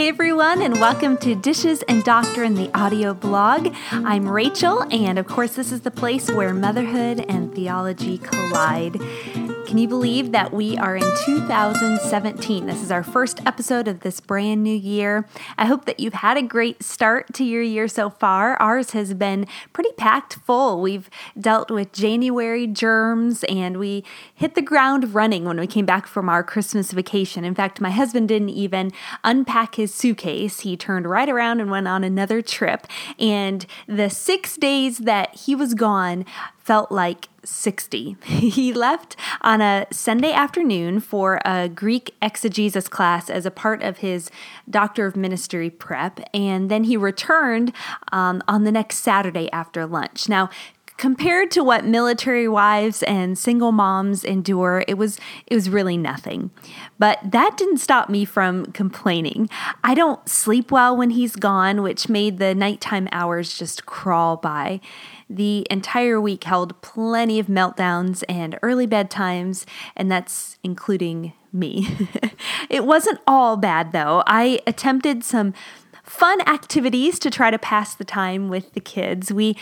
Hey everyone, and welcome to Dishes and Doctrine, the audio blog. I'm Rachel, and of course, this is the place where motherhood and theology collide. Can you believe that we are in 2017? This is our first episode of this brand new year. I hope that you've had a great start to your year so far. Ours has been pretty packed full. We've dealt with January germs and we hit the ground running when we came back from our Christmas vacation. In fact, my husband didn't even unpack his suitcase. He turned right around and went on another trip. And the six days that he was gone felt like 60. he left on a Sunday afternoon for a Greek exegesis class as a part of his Doctor of Ministry prep, and then he returned um, on the next Saturday after lunch. Now, compared to what military wives and single moms endure it was it was really nothing but that didn't stop me from complaining i don't sleep well when he's gone which made the nighttime hours just crawl by the entire week held plenty of meltdowns and early bedtimes, and that's including me. it wasn't all bad though. I attempted some fun activities to try to pass the time with the kids. We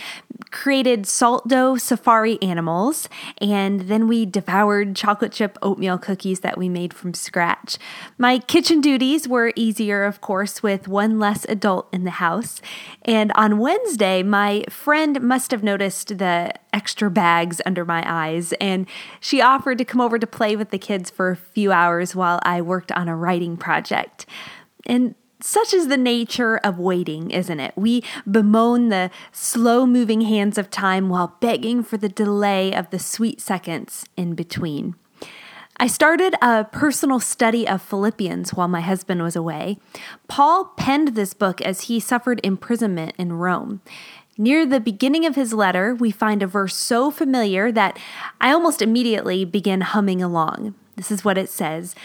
created salt dough safari animals, and then we devoured chocolate chip oatmeal cookies that we made from scratch. My kitchen duties were easier, of course, with one less adult in the house. And on Wednesday, my friend must have noticed the extra bags under my eyes, and she offered to come over to play with the kids for a few hours while I worked on a writing project. And such is the nature of waiting, isn't it? We bemoan the slow moving hands of time while begging for the delay of the sweet seconds in between. I started a personal study of Philippians while my husband was away. Paul penned this book as he suffered imprisonment in Rome. Near the beginning of his letter, we find a verse so familiar that I almost immediately begin humming along. This is what it says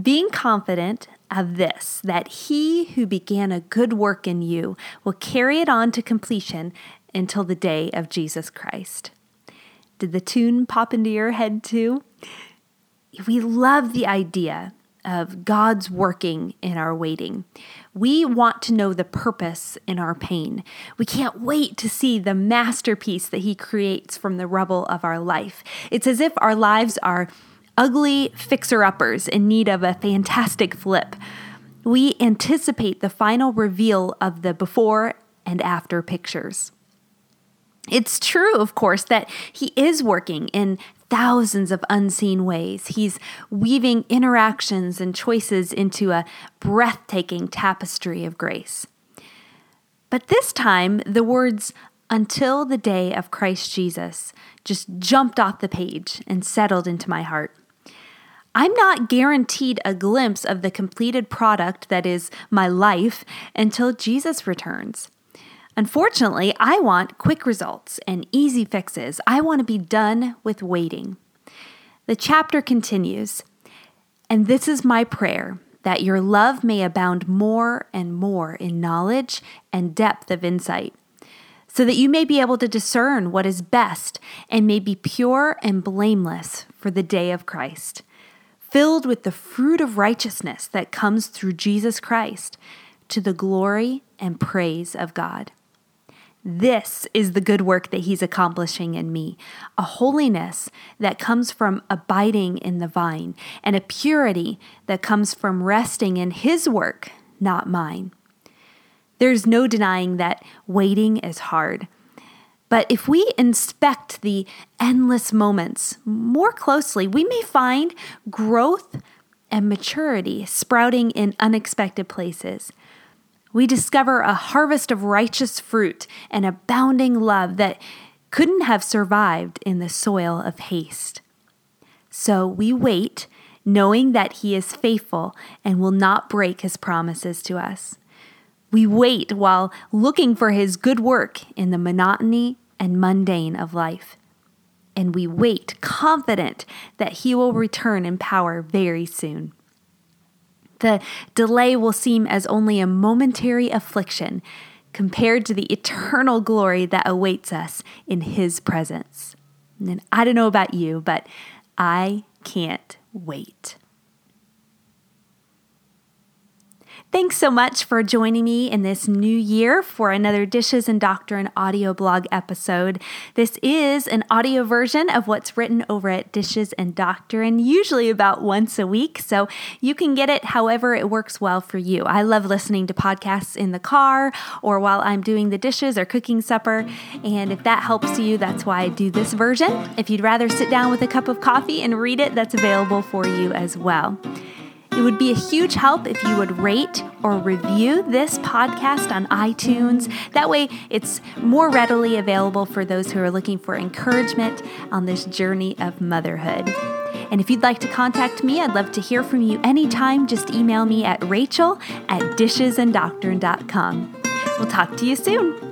Being confident of this, that he who began a good work in you will carry it on to completion until the day of Jesus Christ. Did the tune pop into your head too? We love the idea of God's working in our waiting. We want to know the purpose in our pain. We can't wait to see the masterpiece that He creates from the rubble of our life. It's as if our lives are ugly fixer uppers in need of a fantastic flip. We anticipate the final reveal of the before and after pictures. It's true, of course, that he is working in thousands of unseen ways. He's weaving interactions and choices into a breathtaking tapestry of grace. But this time, the words until the day of Christ Jesus just jumped off the page and settled into my heart. I'm not guaranteed a glimpse of the completed product that is my life until Jesus returns. Unfortunately, I want quick results and easy fixes. I want to be done with waiting. The chapter continues, and this is my prayer that your love may abound more and more in knowledge and depth of insight, so that you may be able to discern what is best and may be pure and blameless for the day of Christ filled with the fruit of righteousness that comes through Jesus Christ to the glory and praise of God. This is the good work that He's accomplishing in me a holiness that comes from abiding in the vine, and a purity that comes from resting in His work, not mine. There's no denying that waiting is hard. But if we inspect the endless moments more closely, we may find growth and maturity sprouting in unexpected places. We discover a harvest of righteous fruit and abounding love that couldn't have survived in the soil of haste. So we wait, knowing that He is faithful and will not break His promises to us. We wait while looking for His good work in the monotony and mundane of life. And we wait, confident that He will return in power very soon. The delay will seem as only a momentary affliction compared to the eternal glory that awaits us in His presence. And I don't know about you, but I can't wait. Thanks so much for joining me in this new year for another Dishes and Doctrine audio blog episode. This is an audio version of what's written over at Dishes and Doctrine, usually about once a week, so you can get it however it works well for you. I love listening to podcasts in the car or while I'm doing the dishes or cooking supper, and if that helps you, that's why I do this version. If you'd rather sit down with a cup of coffee and read it, that's available for you as well. It would be a huge help if you would rate or review this podcast on iTunes. That way, it's more readily available for those who are looking for encouragement on this journey of motherhood. And if you'd like to contact me, I'd love to hear from you anytime. Just email me at rachel at dishesanddoctrine.com. We'll talk to you soon.